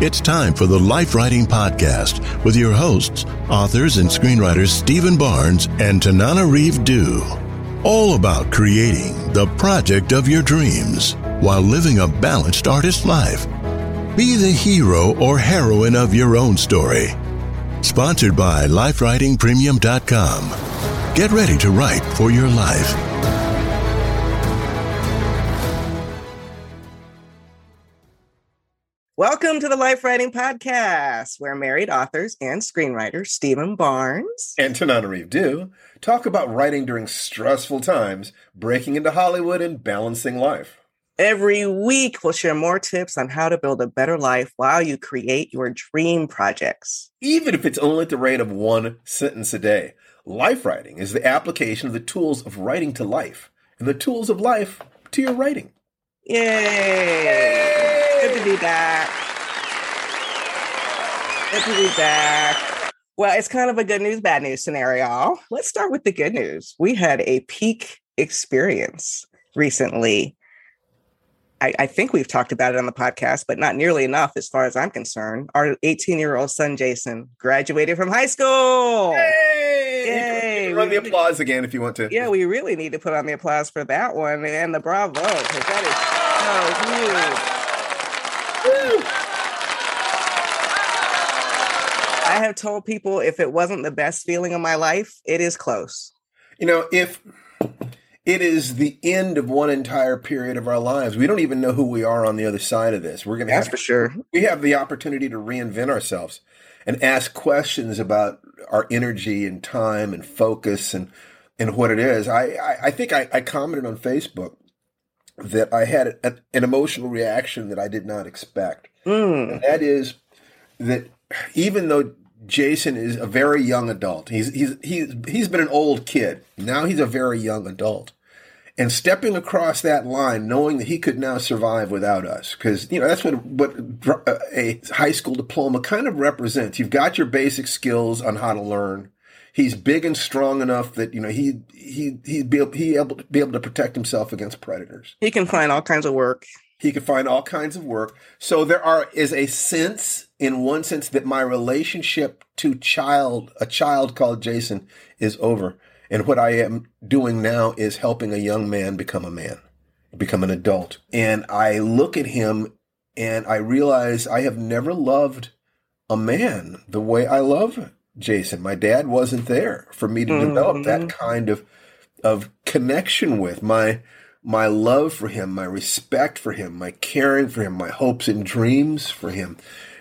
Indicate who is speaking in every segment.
Speaker 1: It's time for the Life Writing Podcast with your hosts, authors and screenwriters Stephen Barnes and Tananarive Due. All about creating the project of your dreams while living a balanced artist life. Be the hero or heroine of your own story. Sponsored by LifeWritingPremium.com. Get ready to write for your life.
Speaker 2: Welcome to the Life Writing Podcast, where married authors and screenwriters Stephen Barnes
Speaker 3: and Tananarive Due talk about writing during stressful times, breaking into Hollywood, and balancing life.
Speaker 2: Every week, we'll share more tips on how to build a better life while you create your dream projects.
Speaker 3: Even if it's only at the rate of one sentence a day, life writing is the application of the tools of writing to life and the tools of life to your writing.
Speaker 2: Yay! Good to be back. Good to be back. Well, it's kind of a good news, bad news scenario. Let's start with the good news. We had a peak experience recently. I, I, think we've talked about it on the podcast, but not nearly enough as far as I'm concerned. Our 18 year old son, Jason, graduated from high school.
Speaker 3: Yay! Yay! run the applause again if you want to.
Speaker 2: Yeah, we really need to put on the applause for that one and the bravo, that is so huge. I have told people if it wasn't the best feeling of my life, it is close.
Speaker 3: You know, if it is the end of one entire period of our lives, we don't even know who we are on the other side of this. We're going to
Speaker 2: That's for sure.
Speaker 3: We have the opportunity to reinvent ourselves and ask questions about our energy and time and focus and and what it is. I I, I think I, I commented on Facebook that I had a, an emotional reaction that I did not expect.
Speaker 2: Mm.
Speaker 3: And that is that even though Jason is a very young adult, he's he's he's he's been an old kid. Now he's a very young adult. And stepping across that line, knowing that he could now survive without us, because you know that's what what uh, a high school diploma kind of represents. You've got your basic skills on how to learn, he's big and strong enough that you know he he he'd be able, he able to be able to protect himself against predators.
Speaker 2: He can find all kinds of work.
Speaker 3: He can find all kinds of work. So there are is a sense in one sense that my relationship to child a child called Jason is over. And what I am doing now is helping a young man become a man, become an adult. And I look at him and I realize I have never loved a man the way I love Jason. My dad wasn't there for me to mm-hmm. develop that kind of of connection with my my love for him, my respect for him, my caring for him, my hopes and dreams for him.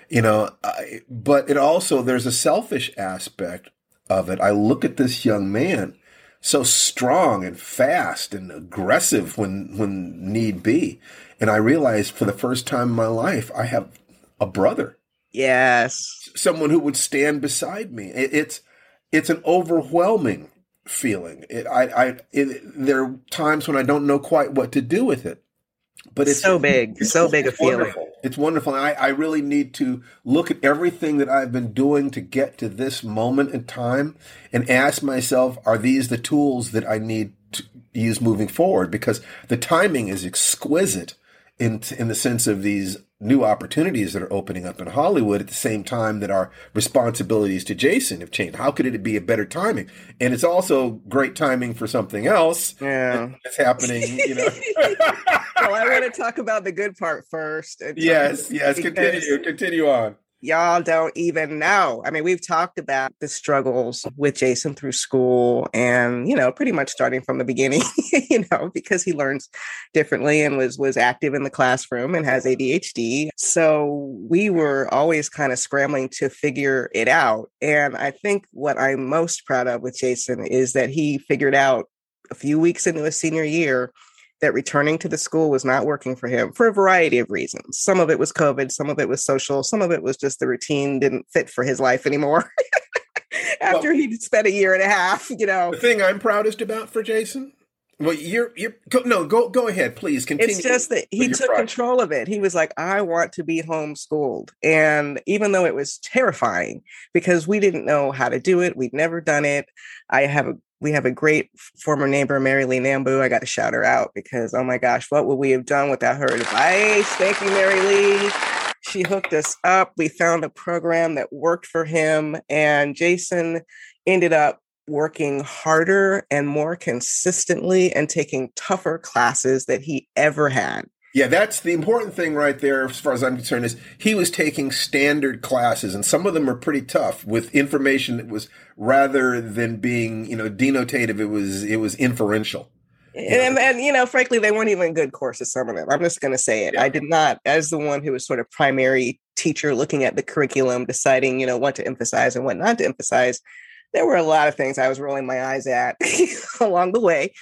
Speaker 3: You know, I, but it also there's a selfish aspect of it. I look at this young man, so strong and fast and aggressive when when need be, and I realize for the first time in my life I have a brother.
Speaker 2: Yes.
Speaker 3: Someone who would stand beside me. It, it's it's an overwhelming feeling. It, I, I it, there are times when I don't know quite what to do with it. But it's
Speaker 2: so big, it's, so big a feeling.
Speaker 3: It's wonderful. I, I really need to look at everything that I've been doing to get to this moment in time and ask myself, are these the tools that I need to use moving forward? Because the timing is exquisite in in the sense of these new opportunities that are opening up in Hollywood at the same time that our responsibilities to Jason have changed. How could it be a better timing? And it's also great timing for something else
Speaker 2: yeah.
Speaker 3: that's happening, you know.
Speaker 2: well, I want to talk about the good part first.
Speaker 3: Yes, yes, continue, continue on
Speaker 2: y'all don't even know. I mean, we've talked about the struggles with Jason through school and, you know, pretty much starting from the beginning, you know, because he learns differently and was was active in the classroom and has ADHD. So we were always kind of scrambling to figure it out. And I think what I'm most proud of with Jason is that he figured out a few weeks into his senior year that returning to the school was not working for him for a variety of reasons. Some of it was COVID, some of it was social, some of it was just the routine didn't fit for his life anymore. after well, he spent a year and a half, you know.
Speaker 3: The thing I'm proudest about for Jason well, you're you're go, no go go ahead, please continue.
Speaker 2: It's just that he took project. control of it. He was like, "I want to be homeschooled," and even though it was terrifying because we didn't know how to do it, we'd never done it. I have a we have a great former neighbor, Mary Lee Nambu. I got to shout her out because oh my gosh, what would we have done without her advice? Thank you, Mary Lee. She hooked us up. We found a program that worked for him, and Jason ended up working harder and more consistently and taking tougher classes that he ever had.
Speaker 3: Yeah, that's the important thing right there, as far as I'm concerned, is he was taking standard classes, and some of them are pretty tough with information that was rather than being, you know, denotative, it was it was inferential.
Speaker 2: And, and, you know, frankly, they weren't even good courses. Some of them. I'm just going to say it. Yeah. I did not, as the one who was sort of primary teacher, looking at the curriculum, deciding, you know, what to emphasize and what not to emphasize there were a lot of things I was rolling my eyes at along the way,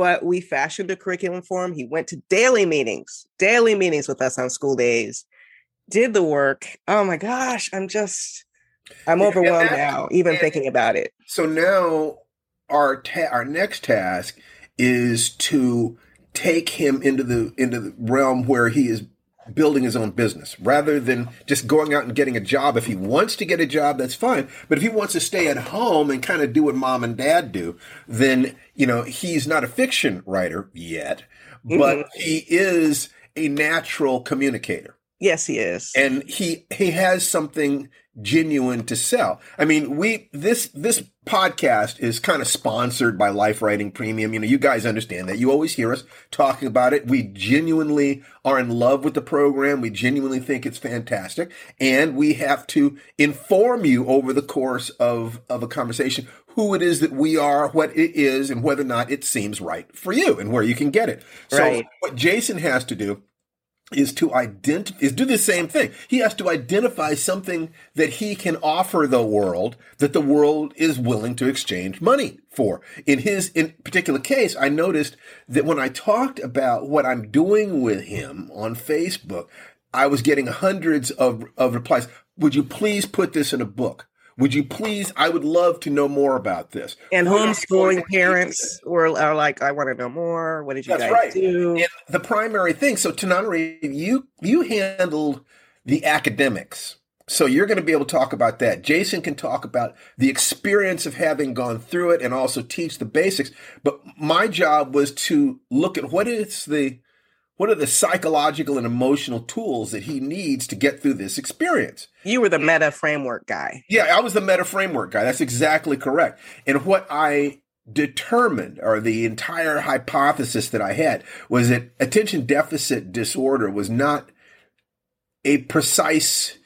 Speaker 2: but we fashioned a curriculum for him. He went to daily meetings, daily meetings with us on school days, did the work. Oh my gosh, I'm just, I'm overwhelmed now, even thinking about it.
Speaker 3: So now our ta- our next task is to take him into the into the realm where he is building his own business rather than just going out and getting a job. If he wants to get a job, that's fine. But if he wants to stay at home and kind of do what mom and dad do, then, you know, he's not a fiction writer yet, but mm-hmm. he is a natural communicator.
Speaker 2: Yes, he is.
Speaker 3: And he he has something genuine to sell. I mean, we this this podcast is kind of sponsored by Life Writing Premium. You know, you guys understand that. You always hear us talking about it. We genuinely are in love with the program. We genuinely think it's fantastic, and we have to inform you over the course of of a conversation who it is that we are, what it is, and whether or not it seems right for you and where you can get it. So right. what Jason has to do is to identify is do the same thing. He has to identify something that he can offer the world that the world is willing to exchange money for. In his in particular case, I noticed that when I talked about what I'm doing with him on Facebook, I was getting hundreds of, of replies. Would you please put this in a book? Would you please? I would love to know more about this.
Speaker 2: And homeschooling parents were are like, I want to know more. What did you That's guys right. do?
Speaker 3: And the primary thing. So Tananarive, you you handled the academics. So you're going to be able to talk about that. Jason can talk about the experience of having gone through it and also teach the basics. But my job was to look at what is the what are the psychological and emotional tools that he needs to get through this experience?
Speaker 2: You were the meta framework guy.
Speaker 3: Yeah, I was the meta framework guy. That's exactly correct. And what I determined, or the entire hypothesis that I had, was that attention deficit disorder was not a precise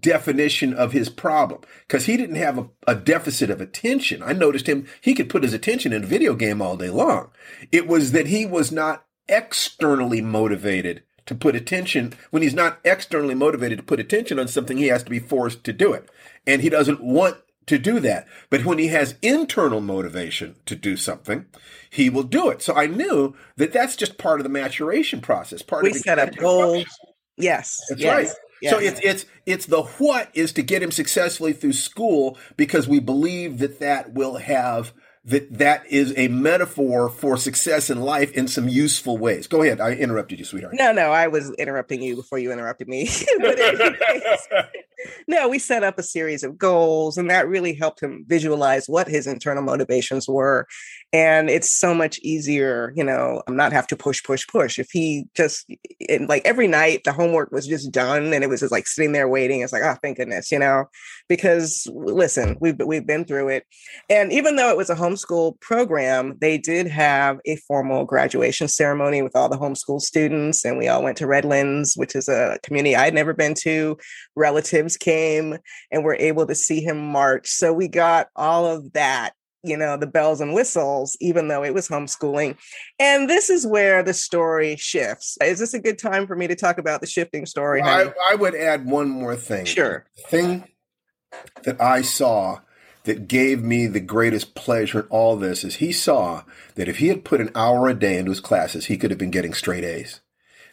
Speaker 3: definition of his problem because he didn't have a, a, deficit of attention. I noticed him, he could put his attention in a video game all day long. It was that he was not externally motivated to put attention when he's not externally motivated to put attention on something he has to be forced to do it. And he doesn't want to do that. But when he has internal motivation to do something he will do it. So i knew that that's just part of the maturation process part
Speaker 2: we
Speaker 3: of
Speaker 2: set up goals yes
Speaker 3: that's
Speaker 2: yes.
Speaker 3: right. Yes. So it's it's it's the what is to get him successfully through school because we believe that that will have that that is a metaphor for success in life in some useful ways. Go ahead. I interrupted you, sweetheart.
Speaker 2: No, no, I was interrupting you before you interrupted me. no, we set up a series of goals, and that really helped him visualize what his internal motivations were. And it's so much easier, you know, not have to push, push, push. If he just like every night the homework was just done and it was just like sitting there waiting. It's like, oh, thank goodness, you know, because listen, we've we've been through it. And even though it was a homeschool program, they did have a formal graduation ceremony with all the homeschool students, and we all went to Redlands, which is a community I'd never been to. Relatives came and were able to see him march. So we got all of that you know the bells and whistles even though it was homeschooling. And this is where the story shifts. Is this a good time for me to talk about the shifting story
Speaker 3: I, I, would add one more thing.
Speaker 2: Sure.
Speaker 3: The thing that i saw that gave me the greatest pleasure in all this is he saw that if he had put an hour a day into his classes, he could have been getting straight A's.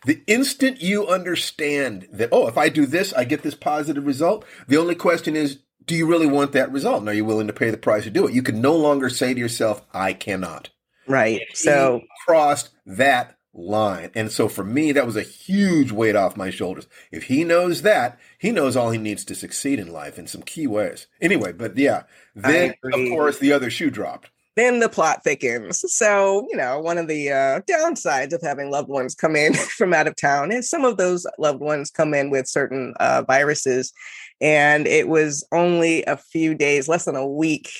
Speaker 3: The instant you understand that, oh, if I do this, I get this positive result, the only question is, do you really want that result? And are you willing to pay the price to do it? You can no longer say to yourself, I cannot.
Speaker 2: Right. So
Speaker 3: he crossed that line. And so for me, that was a huge weight off my shoulders. If he knows that, he knows all he needs to succeed in life in some key ways. Anyway, but yeah, then of course the other shoe dropped
Speaker 2: then the plot thickens. So, you know, one of the uh, downsides of having loved ones come in from out of town is some of those loved ones come in with certain uh, viruses. And it was only a few days, less than a week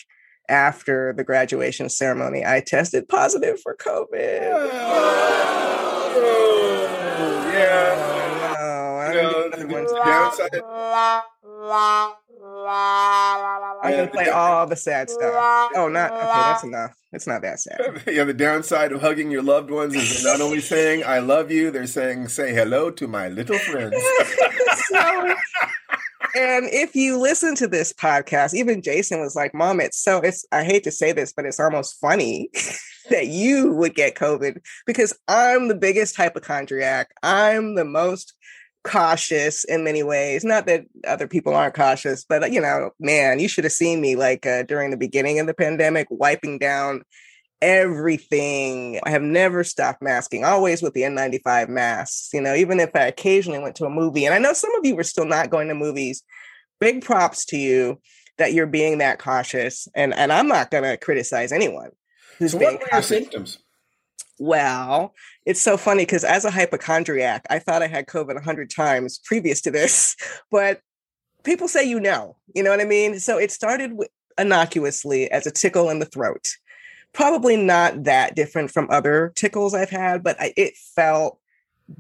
Speaker 2: after the graduation ceremony, I tested positive for COVID.
Speaker 3: Oh, yeah. Oh, no, the downside.
Speaker 2: I'm gonna play all the sad stuff. Oh, not okay. That's enough. It's not that sad.
Speaker 3: yeah, the downside of hugging your loved ones is they're not only saying "I love you," they're saying "Say hello to my little friends." so,
Speaker 2: and if you listen to this podcast, even Jason was like, "Mom, it's so it's." I hate to say this, but it's almost funny that you would get COVID because I'm the biggest hypochondriac. I'm the most cautious in many ways. Not that other people aren't cautious, but you know, man, you should have seen me like uh, during the beginning of the pandemic, wiping down everything. I have never stopped masking, always with the N95 masks. You know, even if I occasionally went to a movie, and I know some of you were still not going to movies. Big props to you that you're being that cautious, and and I'm not going to criticize anyone.
Speaker 3: Who's so what were your symptoms?
Speaker 2: Well, it's so funny because as a hypochondriac, I thought I had COVID 100 times previous to this, but people say you know, you know what I mean? So it started innocuously as a tickle in the throat. Probably not that different from other tickles I've had, but I, it felt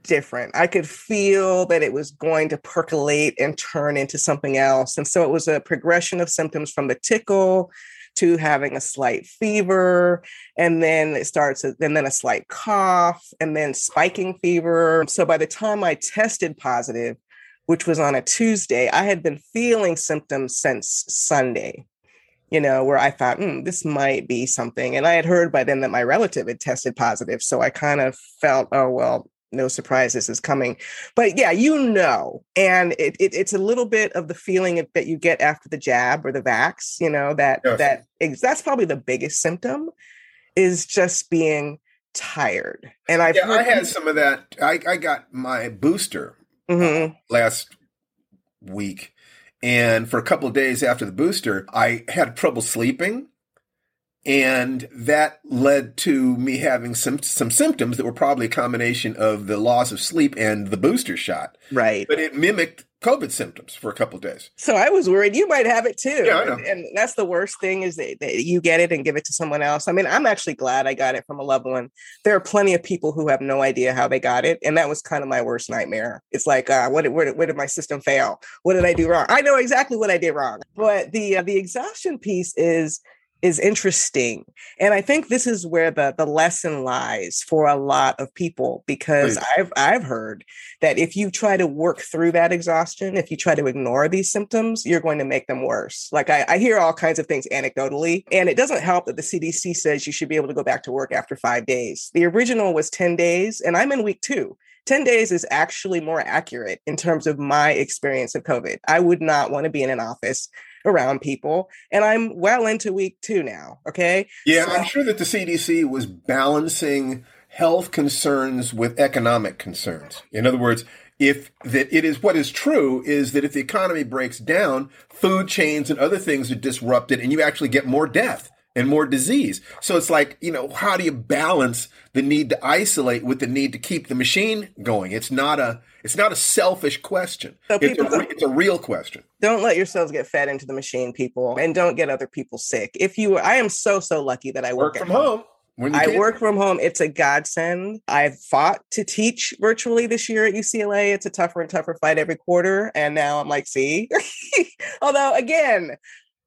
Speaker 2: different. I could feel that it was going to percolate and turn into something else. And so it was a progression of symptoms from the tickle to having a slight fever and then it starts and then a slight cough and then spiking fever. So by the time i tested positive which was on a tuesday i had been feeling symptoms since sunday you know where i thought mm, this might be something. And i had heard by then that my relative had tested positive so i kind of felt oh well no surprise this is coming but yeah you know and it, it, it's a little bit of the feeling that you get after the jab or the vax you know that yes. that that's probably the biggest symptom is just being tired and
Speaker 3: i yeah, i had some of that i, I got my booster mm-hmm. last week and for a couple of days after the booster i had trouble sleeping and that led to me having some some symptoms that were probably a combination of the loss of sleep and the booster shot.
Speaker 2: Right.
Speaker 3: But it mimicked COVID symptoms for a couple days.
Speaker 2: So I was worried you might have it too.
Speaker 3: Yeah, I know.
Speaker 2: And, and that's the worst thing is that, that, you get it and give it to someone else. I mean, I'm actually glad I got it from a loved one. There are plenty of people who have no idea how they got it, and that was kind of my worst nightmare. It's like, uh, what, where, where did my system fail? What did I do wrong? I know exactly what I did wrong. But the uh, the exhaustion piece is is interesting and i think this is where the the lesson lies for a lot of people because i've i've heard that if you try to work through that exhaustion if you try to ignore these symptoms you're going to make them worse. Like i, I hear all kinds of things anecdotally and it doesn't help that the cdc says you should be able to go back to work after five days. The original was 10 days and i'm in week two. 10 days is actually more accurate in terms of my experience of COVID. I would not want to be in an office around people. And I'm well into week two now. Okay.
Speaker 3: Yeah, so- I'm sure that the CDC was balancing health concerns with economic concerns. In other words, if that it is what is true is that if the economy breaks down, food chains and other things are disrupted and you actually get more death and more disease. So it's like, you know, how do you balance the need to isolate with the need to keep the machine going? It's not a it's not a selfish question. So it's, a, it's a real question.
Speaker 2: Don't let yourselves get fed into the machine, people, and don't get other people sick. If you I am so so lucky that I work,
Speaker 3: work from home.
Speaker 2: home. I can. work from home. It's a godsend. I've fought to teach virtually this year at UCLA. It's a tougher and tougher fight every quarter. And now I'm like, see? Although, again,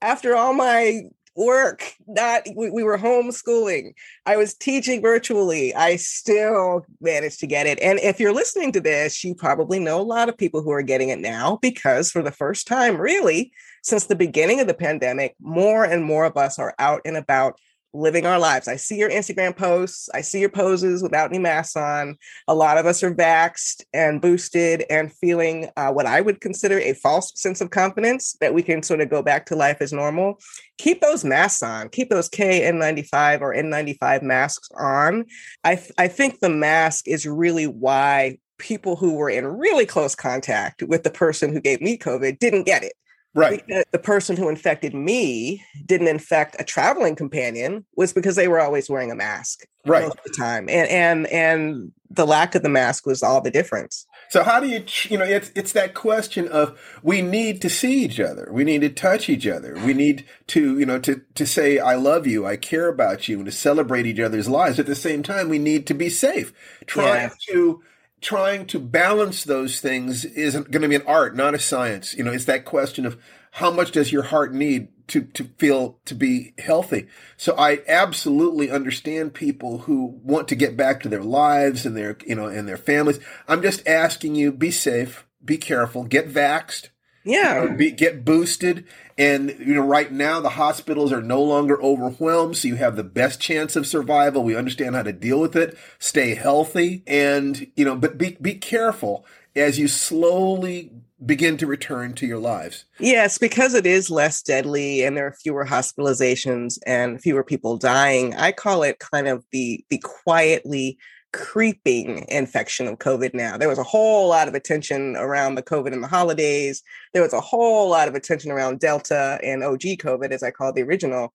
Speaker 2: after all my work not we, we, were homeschooling. I was teaching virtually. I still managed to get it. And if you're listening to this you probably know a lot of people who are getting it now because for the first time really since the beginning of the pandemic more and more of us are out and about living our lives. I see your Instagram posts, I see your poses without any masks on. A lot of us are vaxxed and boosted and feeling uh, what I would consider a false sense of confidence that we can sort of go back to life as normal. Keep those masks on, keep those KN95 or N95 masks on. I, th- I think the mask is really why people who were in really close contact with the person who gave me COVID didn't get it
Speaker 3: Right.
Speaker 2: because uh, the person who infected me didn't infect a traveling companion was because they were always wearing a mask
Speaker 3: Right.
Speaker 2: most of the time and and and the lack of the mask was all the difference
Speaker 3: So how do you, you know, it's it's that question of we need to see each other, we need to touch each other, we need to, you know, to to say I love you, I care about you, and to celebrate each other's lives. At the same time, we need to be safe. Trying to trying to balance those things isn't going to be an art, not a science. You know, it's that question of how much does your heart need to to feel to be healthy. So I absolutely understand people who want to get back to their lives and their you know and their families. I'm just asking you be safe, be careful, get vaxxed,
Speaker 2: yeah
Speaker 3: be, get boosted, and you know right now the hospitals are no longer overwhelmed, so you have the best chance of survival. We understand how to deal with it. Stay healthy, and you know, but be be careful as you slowly begin to return to your lives.
Speaker 2: yes because it is less deadly and there are fewer hospitalizations and fewer people dying i call it kind of the the quietly creeping infection of covid now. There was a whole lot of attention around the covid in the holidays. There was a whole lot of attention around delta and og covid as i call the original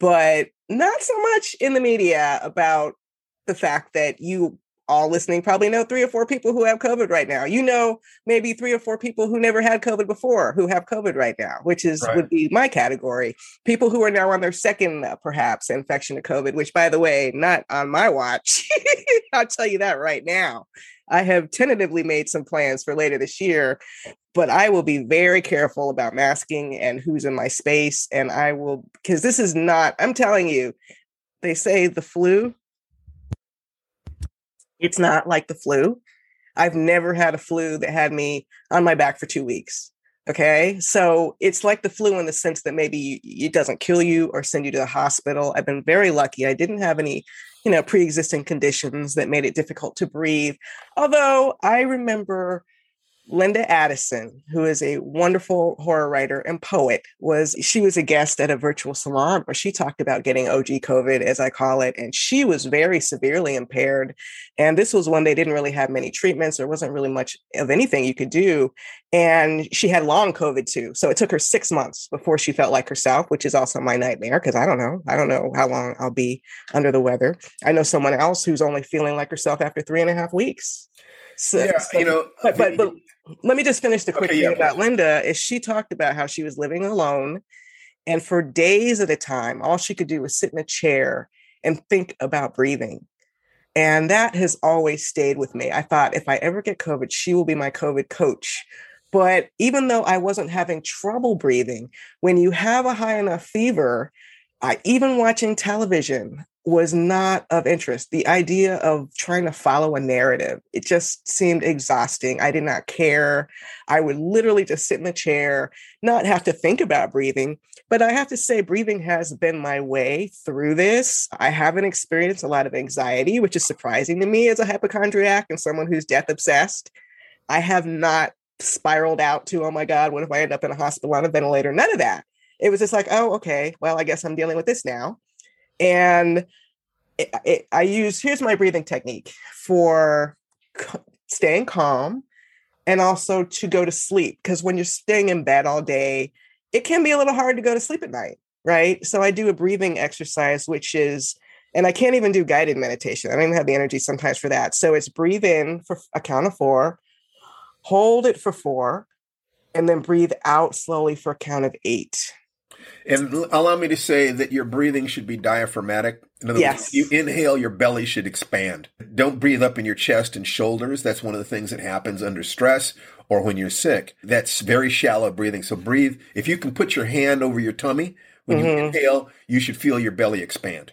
Speaker 2: but not so much in the media about the fact that you all listening probably know three or four people who have COVID right now. You know, maybe three or four people who never had COVID before who have COVID right now, which is
Speaker 3: Right.
Speaker 2: would be my category. People who are now on their second, uh, perhaps, infection of COVID, which, by the way, not on my watch. I'll tell you that right now. I have tentatively made some plans for later this year, but I will be very careful about masking and who's in my space. And I will, because this is not, I'm telling you, they say the flu it's not like the flu. I've never had a flu that had me on my back for two weeks. Okay. So it's like the flu in the sense that maybe it doesn't kill you or send you to the hospital. I've been very lucky. I didn't have any, you know, pre existing conditions that made it difficult to breathe. Although I remember Linda Addison, who is a wonderful horror writer and poet, was she was a guest at a virtual salon where she talked about getting OG COVID, as I call it, and she was very severely impaired. And this was when they didn't really have many treatments. There wasn't really much of anything you could do. And she had long COVID too. So it took her six months before she felt like herself, which is also my nightmare because I don't know. I don't know how long I'll be under the weather. I know someone else who's only feeling like herself after three and a half weeks. So,
Speaker 3: yeah,
Speaker 2: so-
Speaker 3: you know,
Speaker 2: but, but, but let me just finish the quick
Speaker 3: Okay,
Speaker 2: thing
Speaker 3: yeah,
Speaker 2: about Linda is she talked about how she was living alone and for days at a time all she could do was sit in a chair and think about breathing. And that has always stayed with me. I thought if i ever get covid she will be my covid coach. But even though i wasn't having trouble breathing when you have a high enough fever I, even watching television was not of interest. The idea of trying to follow a narrative, it just seemed exhausting. I did not care. I would literally just sit in the chair, not have to think about breathing. But I have to say, breathing has been my way through this. I haven't experienced a lot of anxiety, which is surprising to me as a hypochondriac and someone who's death obsessed. I have not spiraled out to, oh my God, what if I end up in a hospital on a ventilator? None of that. It was just like, oh, okay, well, I guess I'm dealing with this now. And it, it, I use here's my breathing technique for c- staying calm and also to go to sleep. Because when you're staying in bed all day, it can be a little hard to go to sleep at night, right? So I do a breathing exercise, which is, and I can't even do guided meditation. I don't even have the energy sometimes for that. So it's breathe in for a count of four, hold it for four, and then breathe out slowly for a count of eight.
Speaker 3: And allow me to say that your breathing should be diaphragmatic. In other
Speaker 2: Yes.
Speaker 3: words, you inhale, your belly should expand. Don't breathe up in your chest and shoulders. That's one of the things that happens under stress or when you're sick. That's very shallow breathing. So breathe. If you can put your hand over your tummy, when you
Speaker 2: Mhm.
Speaker 3: inhale, you should feel your belly expand.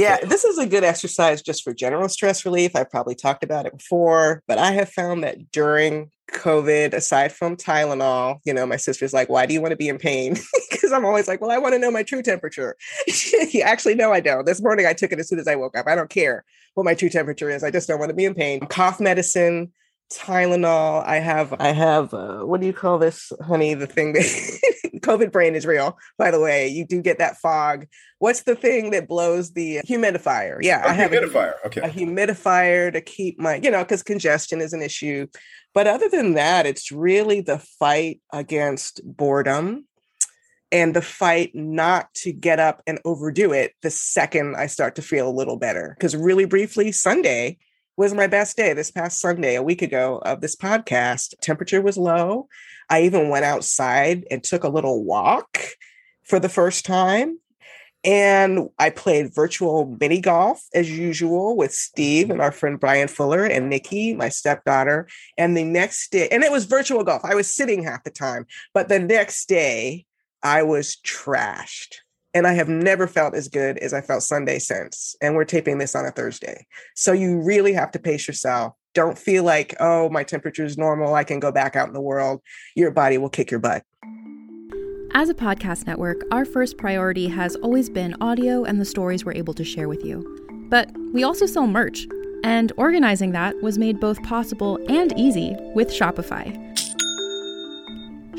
Speaker 2: Yeah, this is a good exercise just for general stress relief. I've probably talked about it before, but I have found that during COVID, aside from Tylenol, you know, my sister's like, why do you want to be in pain? Because I'm always like, well, I want to know my true temperature. Actually, no, I don't. This morning I took it as soon as I woke up. I don't care what my true temperature is. I just don't want to be in pain. Cough medicine, Tylenol. I have, I have, uh, what do you call this, honey? The thing that COVID brain is real, by the way. You do get that fog. What's the thing that blows the humidifier? Yeah,
Speaker 3: A
Speaker 2: I have a-
Speaker 3: humidifier. Okay.
Speaker 2: a humidifier to keep my, you know, because congestion is an issue. But other than that, it's really the fight against boredom and the fight not to get up and overdo it the second I start to feel a little better. Because really briefly, Sunday was my best day this past Sunday, a week ago of this podcast. Temperature was low. I even went outside and took a little walk for the first time. And I played virtual mini golf as usual with Steve and our friend Brian Fuller and Nikki, my stepdaughter. And the next day, and it was virtual golf. I was sitting half the time, but the next day I was trashed. And I have never felt as good as I felt Sunday since. And we're taping this on a Thursday. So you really have to pace yourself. Don't feel like, oh, my temperature is normal. I can go back out in the world. Your body will kick your butt.
Speaker 4: As a podcast network, our first priority has always been audio and the stories we're able to share with you. But we also sell merch, and organizing that was made both possible and easy with Shopify.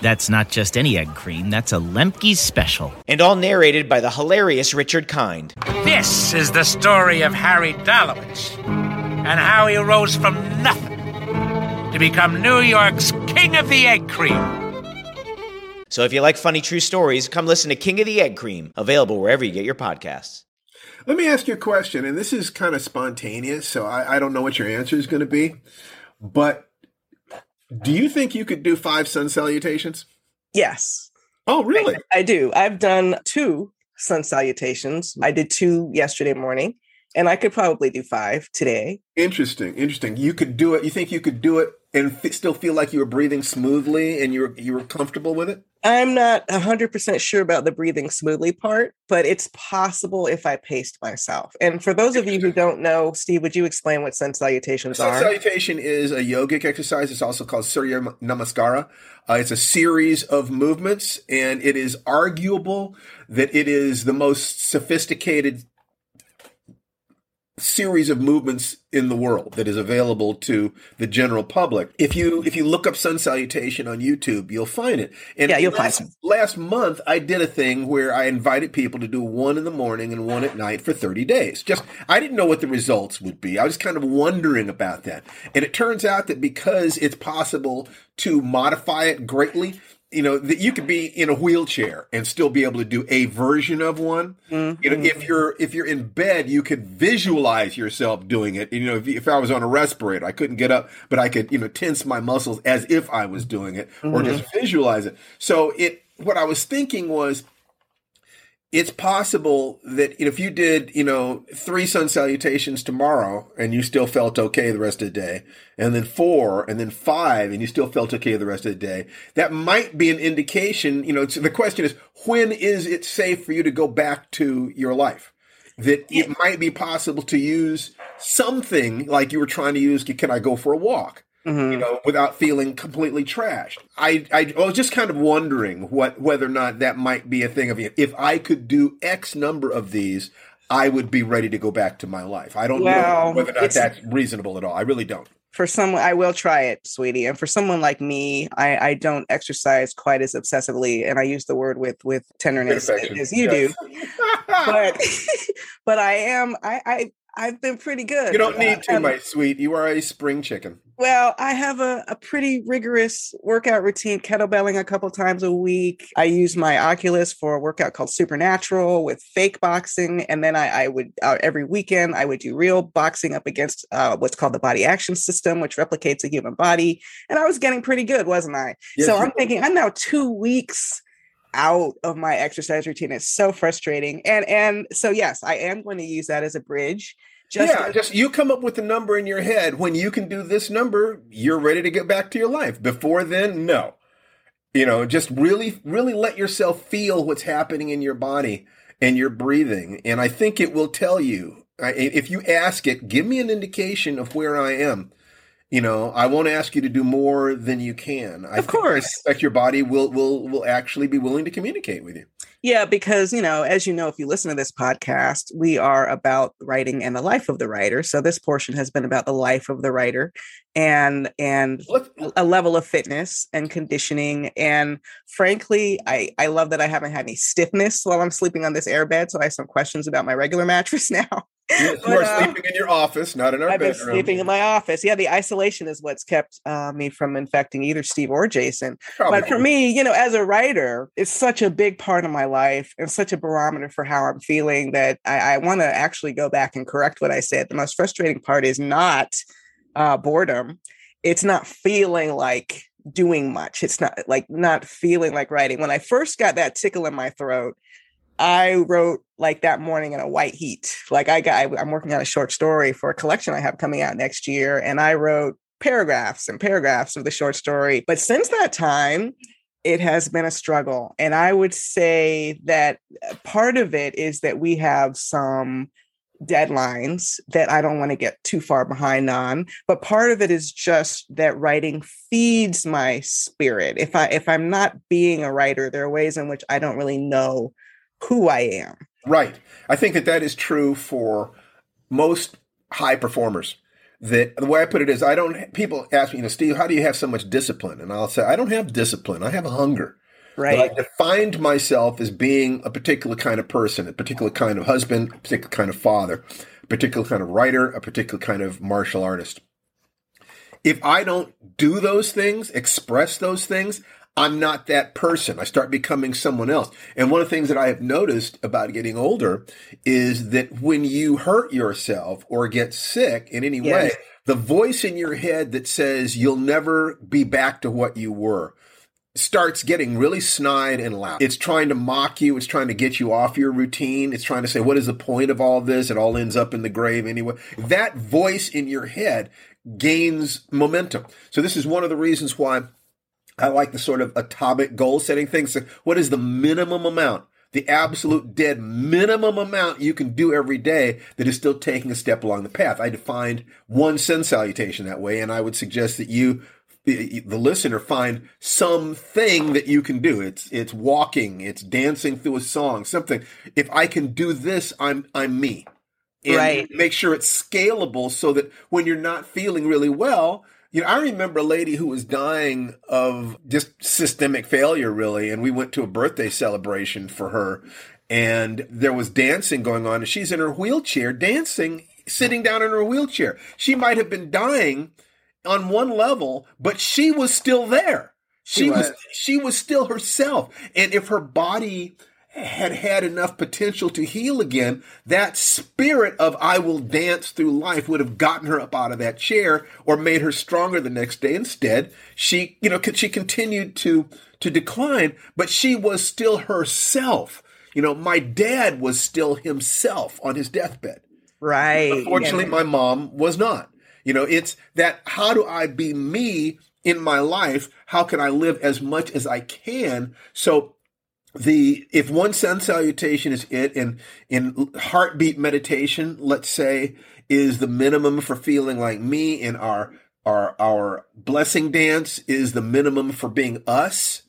Speaker 5: That's not just any egg cream, that's a Lemke's special.
Speaker 6: and all narrated by the hilarious Richard Kind.
Speaker 7: This is the story of Harry Dalowitz and how he rose from nothing to become New York's King of the Egg Cream.
Speaker 6: So if you like funny true stories, come listen to King of the Egg Cream, available wherever you get your podcasts.
Speaker 3: Let me ask you a question, and this is kind of spontaneous, so I, I don't know what your answer is going to be. But do you think you could do five sun salutations?
Speaker 2: Yes.
Speaker 3: Oh, really?
Speaker 2: I do. I've done two sun salutations. I did two yesterday morning, and I could probably do five today.
Speaker 3: Interesting, interesting. You could do it. You think you could do it and f- still feel like you were breathing smoothly and you were you were comfortable with it?
Speaker 2: I'm not 100% sure about the breathing smoothly part, but it's possible if I paced myself. And for those of you who don't know, Steve, would you explain what sun salutations
Speaker 3: Sun
Speaker 2: are?
Speaker 3: salutation is a yogic exercise. It's also called Surya Namaskara. Uh, it's a series of movements, and it is arguable that it is the most sophisticated series of movements in the world that is available to the general public. If you if you look up sun salutation on YouTube, you'll find it. And
Speaker 2: yeah, you'll
Speaker 3: last,
Speaker 2: find some.
Speaker 3: Last month, I did a thing where I invited people to do one in the morning and one at night for 30 days. Just I didn't know what the results would be. I was kind of wondering about that. And it turns out that because it's possible to modify it greatly, you know that you could be in a wheelchair and still be able to do a version of one
Speaker 2: mm-hmm.
Speaker 3: you know if you're if you're in bed you could visualize yourself doing it you know if, if, i was on a respirator i couldn't get up but i could you know tense my muscles as if i was doing it mm-hmm. or just visualize it so it what i was thinking was it's possible that if you did, you know, three sun salutations tomorrow and you still felt okay the rest of the day, and then four, and then five, and you still felt okay the rest of the day, that might be an indication, you know, the question is, when is it safe for you to go back to your life? That it might be possible to use something like you were trying to use, can I go for a walk? Mm-hmm. you know, without feeling completely trashed. I, I, I was just kind of wondering what whether or not that might be a thing of you. if I could do X number of these, I would be ready to go back to my life. I don't well, know whether or not that's reasonable at all. I really don't.
Speaker 2: For someone, I will try it, sweetie. And for someone like me, I, I don't exercise quite as obsessively, and I use the word with with tenderness as you yes. do. but but I am I, I I've been pretty good.
Speaker 3: You don't need to, my sweet. You are a spring chicken.
Speaker 2: Well, I have a, a pretty rigorous workout routine, kettlebelling a couple times a week. I use my Oculus for a workout called Supernatural with fake boxing. And then I, I would, uh, every weekend, I would do real boxing up against uh, what's called the body action system, which replicates a human body. And I was getting pretty good, wasn't I? Yes, so I'm thinking, I'm now two weeks out of my exercise routine. It's so frustrating. And and so yes, I am going to use that as a bridge.
Speaker 3: Just yeah, just you come up with a number in your head. When you can do this number, you're ready to get back to your life. Before then, no. You know, just really, really let yourself feel what's happening in your body and your breathing. And I think it will tell you. If you ask it, give me an indication of where I am you know i won't ask you to do more than you can.
Speaker 2: I of course.
Speaker 3: expect your body will will will actually be willing to communicate with you
Speaker 2: yeah because you know as you know if you listen to this podcast we are about writing and the life of the writer so this portion has been about the life of the writer and and a level of fitness and conditioning and frankly i i love that i haven't had any stiffness while i'm sleeping on this airbed so i have some questions about my regular mattress now
Speaker 3: you, but, are uh, sleeping in your office, not in our
Speaker 2: I've
Speaker 3: bedroom.
Speaker 2: Been sleeping in my office. Yeah, the isolation is what's kept uh, me from infecting either Steve or Jason. Probably. But for me, you know, as a writer, it's such a big part of my life and such a barometer for how I'm feeling that I, I want to actually go back and correct what I said. The most frustrating part is not uh, boredom. It's not feeling like doing much. It's not like not feeling like writing. When I first got that tickle in my throat, I wrote like that morning in a white heat. Like I got, I, I'm working on a short story for a collection I have coming out next year, and I wrote paragraphs and paragraphs of the short story. But since that time, it has been a struggle. And I would say that uh, part of it is that we have some deadlines that I don't want to get too far behind on but part of it is just that writing feeds my spirit if I if I'm not being a writer there are ways in which I don't really know who I am.
Speaker 3: Right. I think that that is true for most high performers. That the way I put it is, I don't. People ask me, you know, Steve, how do you have so much discipline? And I'll say, I don't have discipline. I have a hunger.
Speaker 2: Right.
Speaker 3: But I defined myself as being a particular kind of person, a particular kind of husband, a particular kind of father, a particular kind of writer, a particular kind of martial artist. If I don't do those things, express those things, I'm not that person. I start becoming someone else. And one of the things that I have noticed about getting older is that when you hurt yourself or get sick in any yes. way, the voice in your head that says you'll never be back to what you were starts getting really snide and loud. It's trying to mock you. It's trying to get you off your routine. It's trying to say, what is the point of all this? It all ends up in the grave anyway. That voice in your head gains momentum. So this is one of the reasons why I like the sort of atomic goal setting thing. So what is the minimum amount, the absolute dead minimum amount you can do every day that is still taking a step along the path? I defined one sun salutation that way, and I would suggest that you, the, the listener, find something that you can do. It's it's walking, it's dancing through a song, something. If I can do this, I'm I'm me. and
Speaker 2: Right.
Speaker 3: make sure it's scalable so that when you're not feeling really well, you know, I remember a lady who was dying of just systemic failure, really, and we went to a birthday celebration for her, and there was dancing going on, and she's in her wheelchair dancing, sitting down in her wheelchair. She might have been dying on one level, but she was still there. She,
Speaker 2: She
Speaker 3: was
Speaker 2: was.
Speaker 3: she was still herself, and if her body had had enough potential to heal again, that spirit of I will dance through life would have gotten her up out of that chair or made her stronger the next day. Instead, she, you know, she continued to to decline, but she was still herself. You know, my dad was still himself on his deathbed.
Speaker 2: Right.
Speaker 3: Unfortunately,
Speaker 2: And-
Speaker 3: my mom was not. You know, it's that how do I be me in my life? How can I live as much as I can? So the if one sun salutation is it and in heartbeat meditation let's say is the minimum for feeling like me and our our our blessing dance is the minimum for being us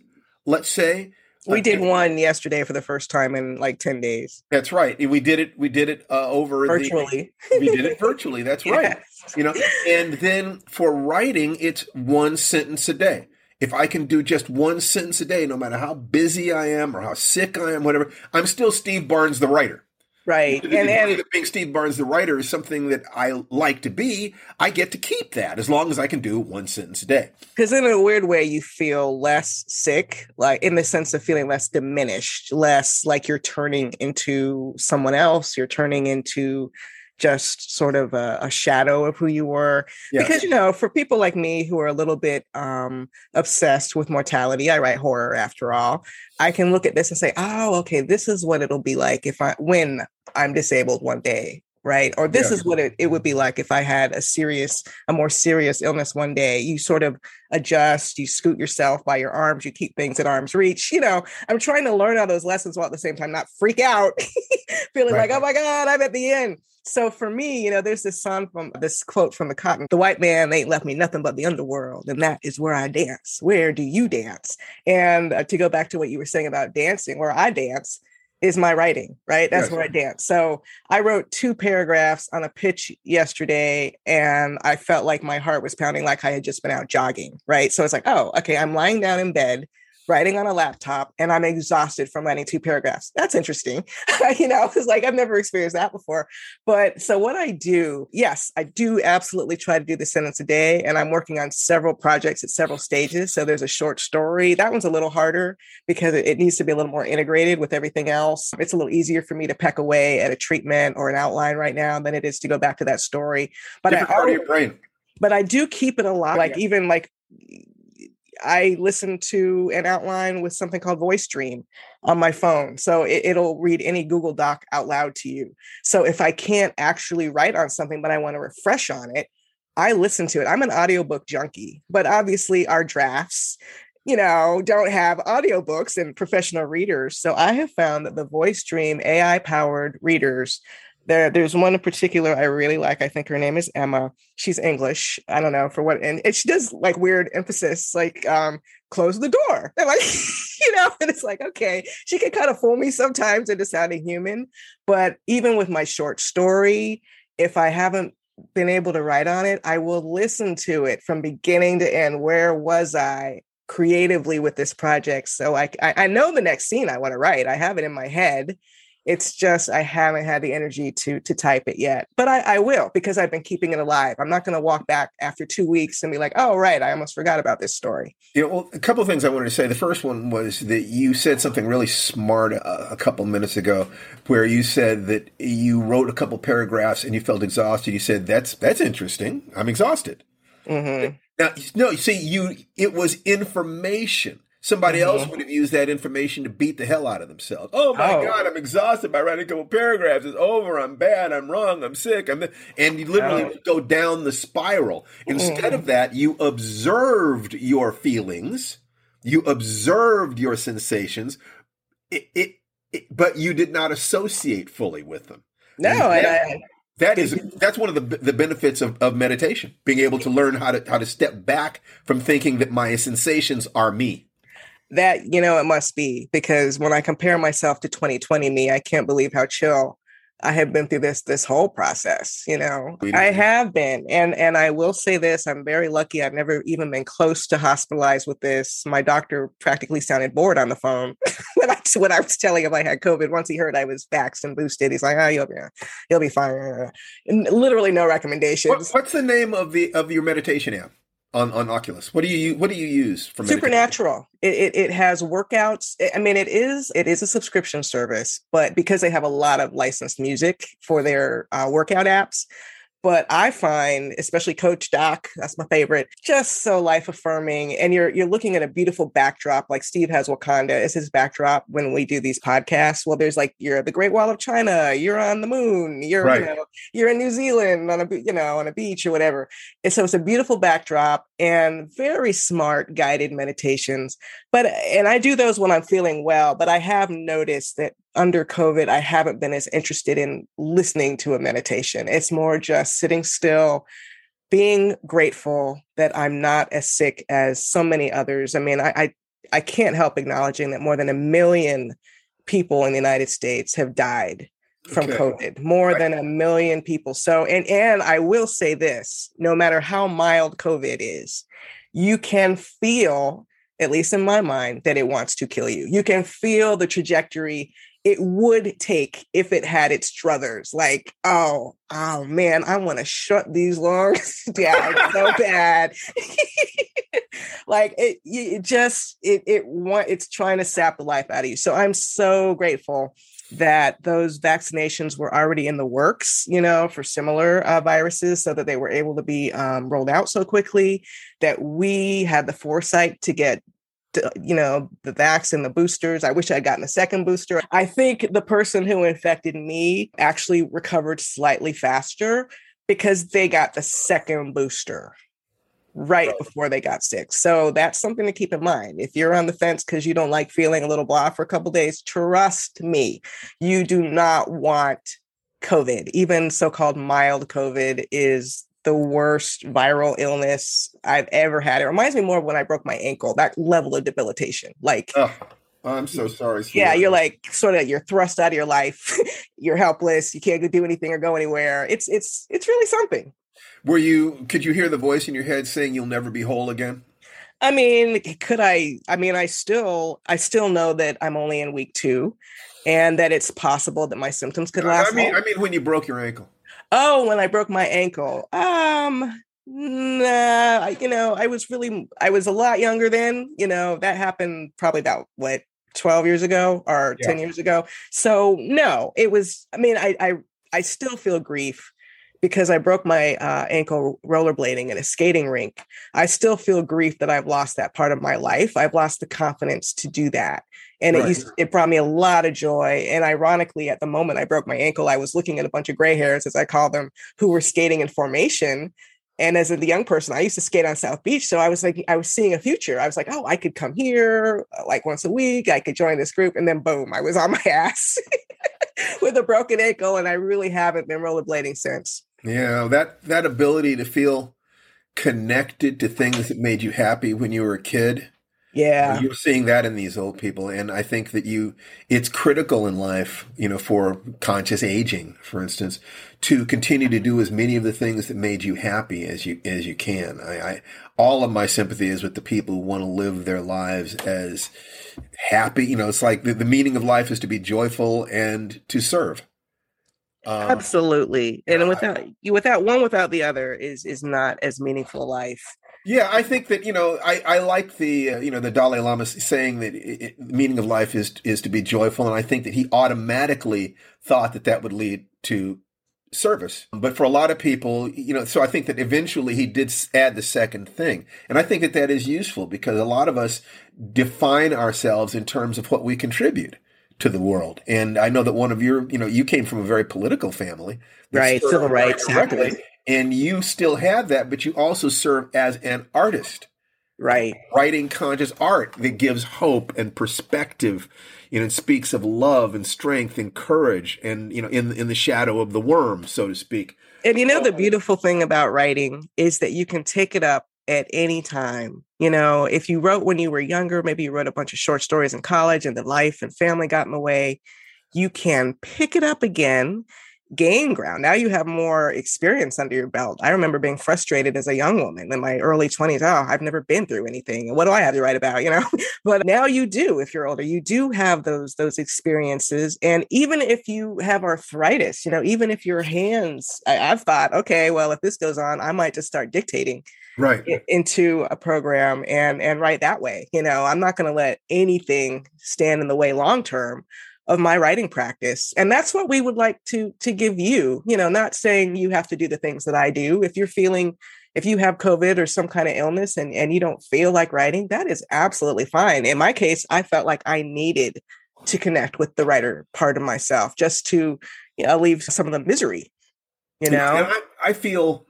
Speaker 3: let's say.
Speaker 2: We did one yesterday for the first time in like 10 days.
Speaker 3: that's right. We did it we did it uh, over
Speaker 2: Virtually.
Speaker 3: the, we did it virtually. That's right. You know and then for writing it's one sentence a day if i can do just one sentence a day no matter how busy i am or how sick i am whatever i'm still steve barnes the writer
Speaker 2: Right.
Speaker 3: the
Speaker 2: And, and
Speaker 3: that being Steve Barnes the writer is something that I like to be. I get to keep that as long as I can do one sentence a day.
Speaker 2: because in a weird way you feel less sick like in the sense of feeling less diminished less like you're turning into someone else you're turning into just sort of a, a shadow of who you were
Speaker 3: Yes.
Speaker 2: because you know for people like me who are a little bit um obsessed with mortality i write horror after all i can look at this and say oh okay this is what it'll be like if i when i'm disabled one day right or this
Speaker 3: Yeah.
Speaker 2: is what it, it would be like if i had a serious a more serious illness one day you sort of adjust you scoot yourself by your arms you keep things at arm's reach you know i'm trying to learn all those lessons while at the same time not freak out feeling
Speaker 3: Right.
Speaker 2: like oh my god i'm at the end so for me you know there's this song from this quote from the cotton the white man ain't left me nothing but the underworld and that is where i dance where do you dance and uh, to go back to what you were saying about dancing where i dance is my writing right that's
Speaker 3: Yes.
Speaker 2: where i dance so I wrote two paragraphs on a pitch yesterday and I felt like my heart was pounding like I had just been out jogging, right? So it's like, oh, okay, I'm lying down in bed, writing on a laptop, and I'm exhausted from writing two paragraphs. That's interesting. you know, it's like I've never experienced that before. But so what I do, yes, I do absolutely try to do the sentence a day, and I'm working on several projects at several stages. So there's a short story. That one's a little harder because it, it needs to be a little more integrated with everything else. It's a little easier for me to peck away at a treatment or an outline right now than it is to go back to that story. But I
Speaker 3: Different part of
Speaker 2: always,
Speaker 3: your brain.
Speaker 2: but I do keep it alive. Like even like I listen to an outline with something called Voice Dream on my phone. So it, it'll read any Google Doc out loud to you. So if I can't actually write on something, but I want to refresh on it, I listen to it. I'm an audiobook junkie, but obviously our drafts, you know, don't have audiobooks and professional readers. So I have found that the Voice Dream AI powered readers there, there's one in particular I really like. I think her name is Emma. She's English. I don't know for what, and, and she does like weird emphasis, like um, close the door. And like, you know, and it's like, okay, she can kind of fool me sometimes into sounding human. But even with my short story, if I haven't been able to write on it, I will listen to it from beginning to end. Where was I creatively with this project? So I, I, I know the next scene I want to write. I have it in my head it's just I haven't had the energy to to type it yet, but I, I will because I've been keeping it alive. I'm not going to walk back after two weeks and be like, "Oh, right, I almost forgot about this story."
Speaker 3: Yeah, well, a couple of things I wanted to say. The first one was that you said something really smart a, a couple minutes ago, where you said that you wrote a couple paragraphs and you felt exhausted. You said that's that's interesting. I'm exhausted.
Speaker 2: Mm-hmm.
Speaker 3: Now, no, you see, you it was information. Somebody else
Speaker 2: Mhm.
Speaker 3: would have used that information to beat the hell out of themselves. Oh my
Speaker 2: Oh.
Speaker 3: God, I'm exhausted by writing a couple paragraphs. It's over. I'm bad. I'm wrong. I'm sick. I'm and you literally
Speaker 2: Oh.
Speaker 3: go down the spiral. Instead of that, you observed your feelings. You observed your sensations. It, it, it but you did not associate fully with them.
Speaker 2: No,
Speaker 3: that-
Speaker 2: I,
Speaker 3: that is that's one of the the benefits of, of meditation, being able to learn how to how to step back from thinking that my sensations are me.
Speaker 2: That you know it must be because when I compare myself to 2020 me, I can't believe how chill I have been through this this whole process, you know. I have been. And and I will say this, I'm very lucky. I've never even been close to hospitalized with this. My doctor practically sounded bored on the phone when I when I was telling him I had COVID. Once he heard I was vaxxed and boosted, he's like, "Oh, you'll be you'll be fine." And literally no recommendations.
Speaker 3: What, what's the name of the of your meditation app? On, on Oculus? What do you what do you use for
Speaker 2: Supernatural? It, it, it has workouts. I mean, it is it is a subscription service, but because they have a lot of licensed music for their uh, workout apps, but I find, especially Coach Doc, that's my favorite, just so life affirming. And you're you're looking at a beautiful backdrop, like Steve has Wakanda as his backdrop when we do these podcasts. Well, there's like you're at the Great Wall of China, you're on the moon, you're right. you know, you're in New Zealand on a you know on a beach or whatever. And so it's a beautiful backdrop and very smart guided meditations. But and I do those when I'm feeling well. But I have noticed that under COVID, I haven't been as interested in listening to a meditation. It's more just sitting still, being grateful that I'm not as sick as so many others. I mean, I, I, I can't help acknowledging that more than a million people in the United States have died from okay. COVID, more right. than a million people. So, and and I will say this: no matter how mild COVID is, you can feel, at least in my mind, that it wants to kill you. You can feel the trajectory it would take if it had its druthers. Like, oh, oh man, I want to shut these lungs down so bad. like it, it just it it want it's trying to sap the life out of you. So I'm so grateful that those vaccinations were already in the works, you know, for similar uh, viruses, so that they were able to be um, rolled out so quickly. That we had the foresight to get you know, the vax and the boosters. I wish I'd gotten a second booster. I think the person who infected me actually recovered slightly faster because they got the second booster right before they got sick. So that's something to keep in mind. If you're on the fence because you don't like feeling a little blah for a couple days, trust me, you do not want COVID. Even so-called mild COVID is the worst viral illness I've ever had. It reminds me more of when I broke my ankle, that level of debilitation. Like,
Speaker 3: oh, I'm so sorry.
Speaker 2: Yeah, you're like sort of you're thrust out of your life. you're helpless. You can't do anything or go anywhere. It's it's it's really something.
Speaker 3: Were you? Could you hear the voice in your head saying you'll never be whole again?
Speaker 2: I mean, could I? I mean, I still I still know that I'm only in week two, and that it's possible that my symptoms could last.
Speaker 3: I mean, long. I mean, when you broke your ankle.
Speaker 2: Oh, when I broke my ankle. Um, nah, you know, I was really, I was a lot younger then. You know, that happened probably about what 12 years ago or yeah. 10 years ago. So no, it was, I mean, I, I, I still feel grief because I broke my uh, ankle rollerblading in a skating rink. I still feel grief that I've lost that part of my life. I've lost the confidence to do that. And right. it used it brought me a lot of joy. And ironically at the moment i broke my ankle i was looking at a bunch of gray hairs as i call them who were skating in formation. And as a young person i used to skate on south beach. So i was like i was seeing a future. I was like oh i could come here uh, like once a week. I could join this group. And then boom i was on my ass with a broken ankle. And i really haven't been rollerblading since
Speaker 3: yeah that that ability to feel connected to things that made you happy when you were a kid
Speaker 2: yeah.
Speaker 3: You're seeing that in these old people. And I think that you, it's critical in life, you know, for conscious aging, for instance, to continue to do as many of the things that made you happy as you, as you can. I, I all of my sympathy is with the people who want to live their lives as happy. You know, it's like the, the meaning of life is to be joyful and to serve.
Speaker 2: Um, Absolutely. And without, without one without the other is, is not as meaningful life.
Speaker 3: Yeah, I think that you know I, I like the uh, you know the Dalai Lama saying that it, the meaning of life is is to be joyful, and I think that he automatically thought that that would lead to service. But for a lot of people, you know, so I think that eventually he did add the second thing, and I think that that is useful because a lot of us define ourselves in terms of what we contribute to the world. And I know that one of your, you know, you came from a very political family,
Speaker 2: right? Civil rights, exactly
Speaker 3: and you still have that, but you also serve as an artist.
Speaker 2: Right.
Speaker 3: Writing conscious art that gives hope and perspective, you know, and speaks of love and strength and courage and, you know, in, in the shadow of the worm, so to speak.
Speaker 2: And you know, the beautiful thing about writing is that you can take it up at any time. You know, if you wrote when you were younger, maybe you wrote a bunch of short stories in college and the life and family got in the way, you can pick it up again gain ground. Now you have more experience under your belt. I remember being frustrated as a young woman in my early 20s. Oh, I've never been through anything. What do I have to write about? You know, but now you do, if you're older, you do have those those experiences. And even if you have arthritis, you know, even if your hands, I, I've thought, okay, well, if this goes on, I might just start dictating
Speaker 3: right.
Speaker 2: into a program and and write that way you know? I'm not going to let anything stand in the way long term of my writing practice and that's what we would like to to give you you know? Not saying you have to do the things that i do. If you're feeling if you have covid or some kind of illness and and you don't feel like writing that is absolutely fine. In my case i felt like i needed to connect with the writer part of myself just to you know leave some of the misery you know?
Speaker 3: I, I feel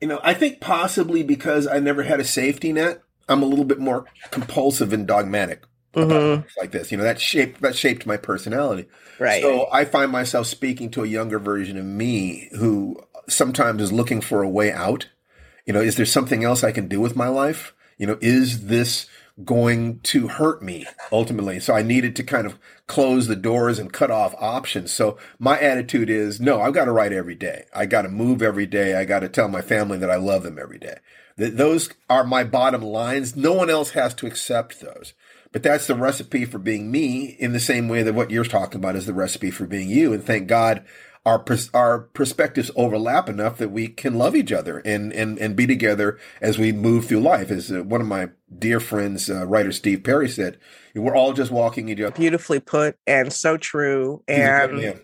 Speaker 3: you know i think possibly because i never had a safety net i'm a little bit more compulsive and dogmatic mm-hmm. like this. You know, that shaped that shaped my personality.
Speaker 2: Right.
Speaker 3: So I find myself speaking to a younger version of me who sometimes is looking for a way out. You know, is there something else I can do with my life? You know, is this going to hurt me ultimately? So I needed to kind of close the doors and cut off options. So my attitude is no, I've got to write every day. I got to move every day. I got to tell my family that I love them every day. That those are my bottom lines. No one else has to accept those. But that's the recipe for being me in the same way that what you're talking about is the recipe for being you. And thank God our our perspectives overlap enough that we can love each other and and and be together as we move through life. As uh, one of my dear friends, uh, writer Steve Perry said, "We're all just walking each other."
Speaker 2: Beautifully put and so true. And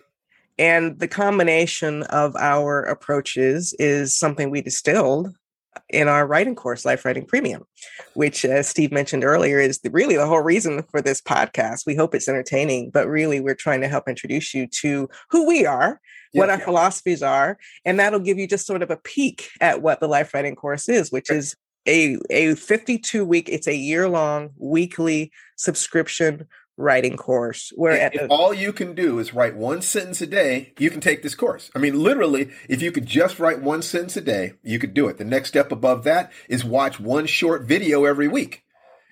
Speaker 2: and the combination of our approaches is something we distilled in our writing course, Life Writing Premium, which, as Steve mentioned earlier, is the, really the whole reason for this podcast. We hope it's entertaining, but really, we're trying to help introduce you to who we are, yeah, what our yeah. philosophies are, and that'll give you just sort of a peek at what the Life Writing course is, which is a, a 52 week, it's a year long weekly subscription writing course where
Speaker 3: if, all you can do is write one sentence a day you can take this course. I mean literally if you could just write one sentence a day you could do it. The next step above that is watch one short video every week.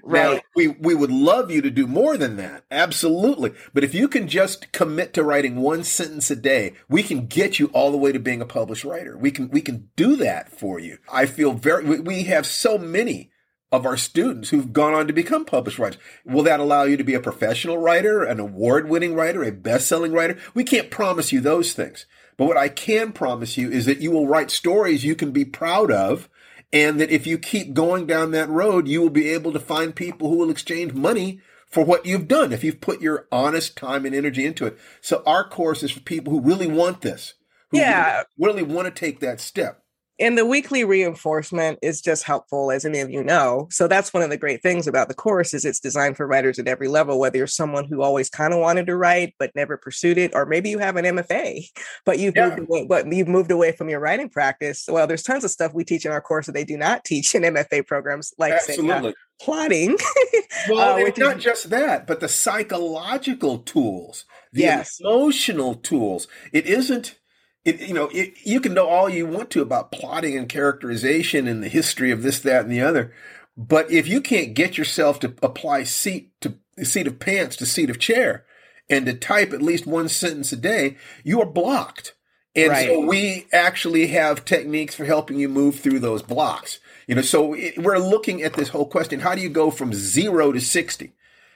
Speaker 3: Right. now, we we would love you to do more than that absolutely. But if you can just commit to writing one sentence a day we can get you all the way to being a published writer. We can we can do that for you. I feel very we, we have so many of our students who've gone on to become published writers. Will that allow you to be a professional writer, an award winning writer, a best selling writer? We can't promise you those things. But what I can promise you is that you will write stories you can be proud of. And that if you keep going down that road, you will be able to find people who will exchange money for what you've done if you've put your honest time and energy into it. So our course is for people who really want this. Who
Speaker 2: yeah.
Speaker 3: really, really want to take that step
Speaker 2: and the weekly reinforcement is just helpful as any of you know so that's one of the great things about the course is it's designed for writers at every level whether you're someone who always kind of wanted to write but never pursued it or maybe you have an mfa but you've yeah. moved away but you've moved away from your writing practice well there's tons of stuff we teach in our course that they do not teach in mfa programs like
Speaker 3: Absolutely. Say, uh,
Speaker 2: plotting
Speaker 3: well uh, it's not is, just that but the psychological tools the
Speaker 2: yes.
Speaker 3: emotional tools it isn't it, you know, it, you can know all you want to about plotting and characterization and the history of this, that, and the other. But if you can't get yourself to apply seat to seat of pants to seat of chair and to type at least one sentence a day, you are blocked. And right. so we actually have techniques for helping you move through those blocks. You know, so it, we're looking at this whole question. How do you go from zero to 60?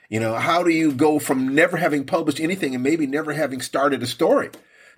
Speaker 3: You know, how do you go from never having published anything and maybe never having started a story?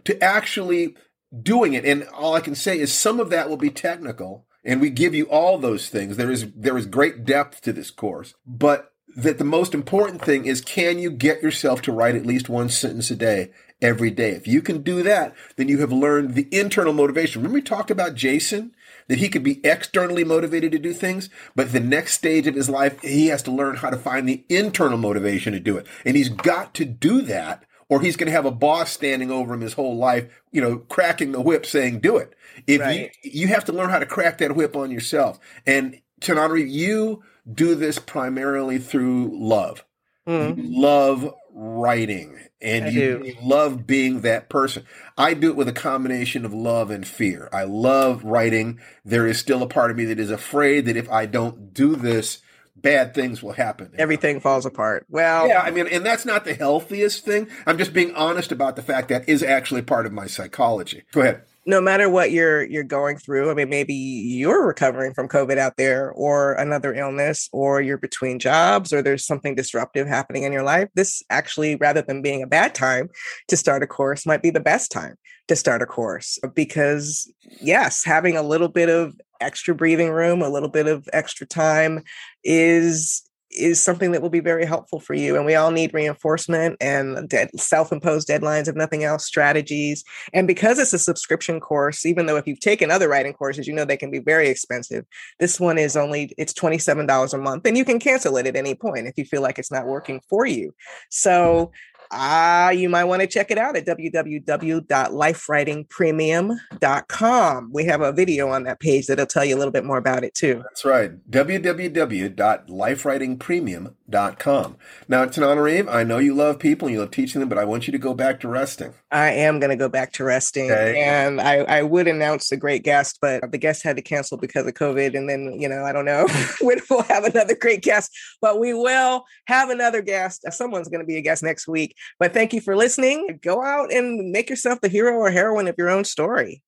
Speaker 3: To actually doing it. And all I can say is some of that will be technical and we give you all those things. There is, there is great depth to this course, but that the most important thing is can you get yourself to write at least one sentence a day every day? If you can do that, then you have learned the internal motivation. Remember we talked about Jason? That he could be externally motivated to do things, but the next stage of his life, he has to learn how to find the internal motivation to do it. And he's got to do that or he's going to have a boss standing over him his whole life, you know, cracking the whip saying, do it. If right. you, you have to learn how to crack that whip on yourself. And Tananarive, you do this primarily through love. Mm. You love writing and you, you, love being that person. I do it with a combination of love and fear. I love writing. There is still a part of me that is afraid that if I don't do this, bad things will happen.
Speaker 2: Everything falls apart. Well,
Speaker 3: yeah, I mean, and that's not the healthiest thing. I'm just being honest about the fact that is actually part of my psychology. Go ahead
Speaker 2: no matter what you're you're going through i mean maybe you're recovering from covid out there or another illness or you're between jobs or there's something disruptive happening in your life this actually rather than being a bad time to start a course might be the best time to start a course because yes having a little bit of extra breathing room a little bit of extra time is is something that will be very helpful for you. And we all need reinforcement and de- self imposed deadlines, if nothing else, strategies. And because it's a subscription course, even though if you've taken other writing courses, you know they can be very expensive. This one is only, it's $27 a month and you can cancel it at any point if you feel like it's not working for you. So ah, you might want to check it out at www.lifewritingpremium.com. We have a video on that page that'll tell you a little bit more about it too.
Speaker 3: That's right. www.lifewritingpremium.com. Now, Tananarive, I know you love people and you love teaching them, but I want you to go back to resting.
Speaker 2: I am going to go back to resting. Okay. And I, I would announce a great guest, but the guest had to cancel because of COVID. And then, you know, I don't know when we'll have another great guest, but we will have another guest. Someone's going to be a guest next week. But thank you for listening. Go out and make yourself the hero or heroine of your own story.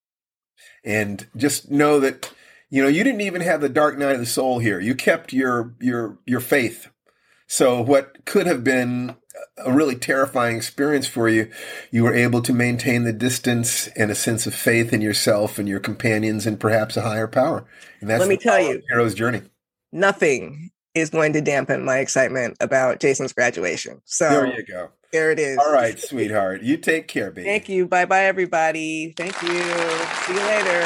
Speaker 3: And just know that you know you didn't even have the dark night of the soul here. You kept your your your faith. So what could have been a really terrifying experience for you, you were able to maintain the distance and a sense of faith in yourself and your companions and perhaps a higher power. And that's
Speaker 2: let me tell you,
Speaker 3: hero's journey.
Speaker 2: Nothing is going to dampen my excitement about Jason's graduation. So
Speaker 3: there you go.
Speaker 2: There it is.
Speaker 3: All right, sweetheart. You take care, baby.
Speaker 2: Thank you. Bye bye, everybody. Thank you. See you later.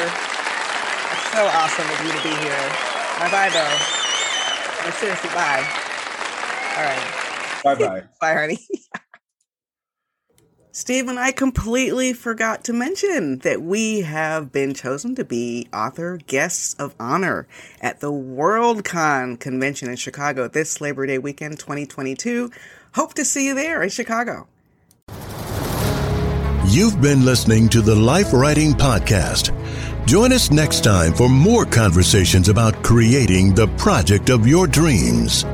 Speaker 2: It's so awesome of you to be here. Bye bye, though. No, seriously, bye. All right.
Speaker 3: Bye bye.
Speaker 2: bye, honey. Stephen, I completely forgot to mention that we have been chosen to be author guests of honor at the WorldCon convention in Chicago this Labor Day weekend 2022 Hope to see you there in Chicago.
Speaker 1: You've been listening to the Life Writing Podcast. Join us next time for more conversations about creating the project of your dreams.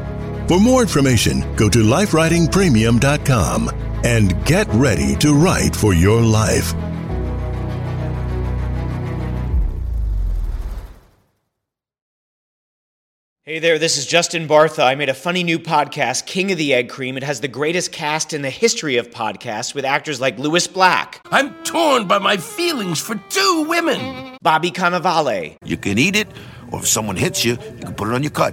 Speaker 1: For more information, go to lifewritingpremium.com and get ready to write for your life.
Speaker 6: Hey there, this is Justin Bartha. I made a funny new podcast, King of the Egg Cream. It has the greatest cast in the history of podcasts with actors like Lewis Black.
Speaker 8: I'm torn by my feelings for two women.
Speaker 6: Bobby Cannavale.
Speaker 8: You can eat it, or if someone hits you, you can put it on your cut.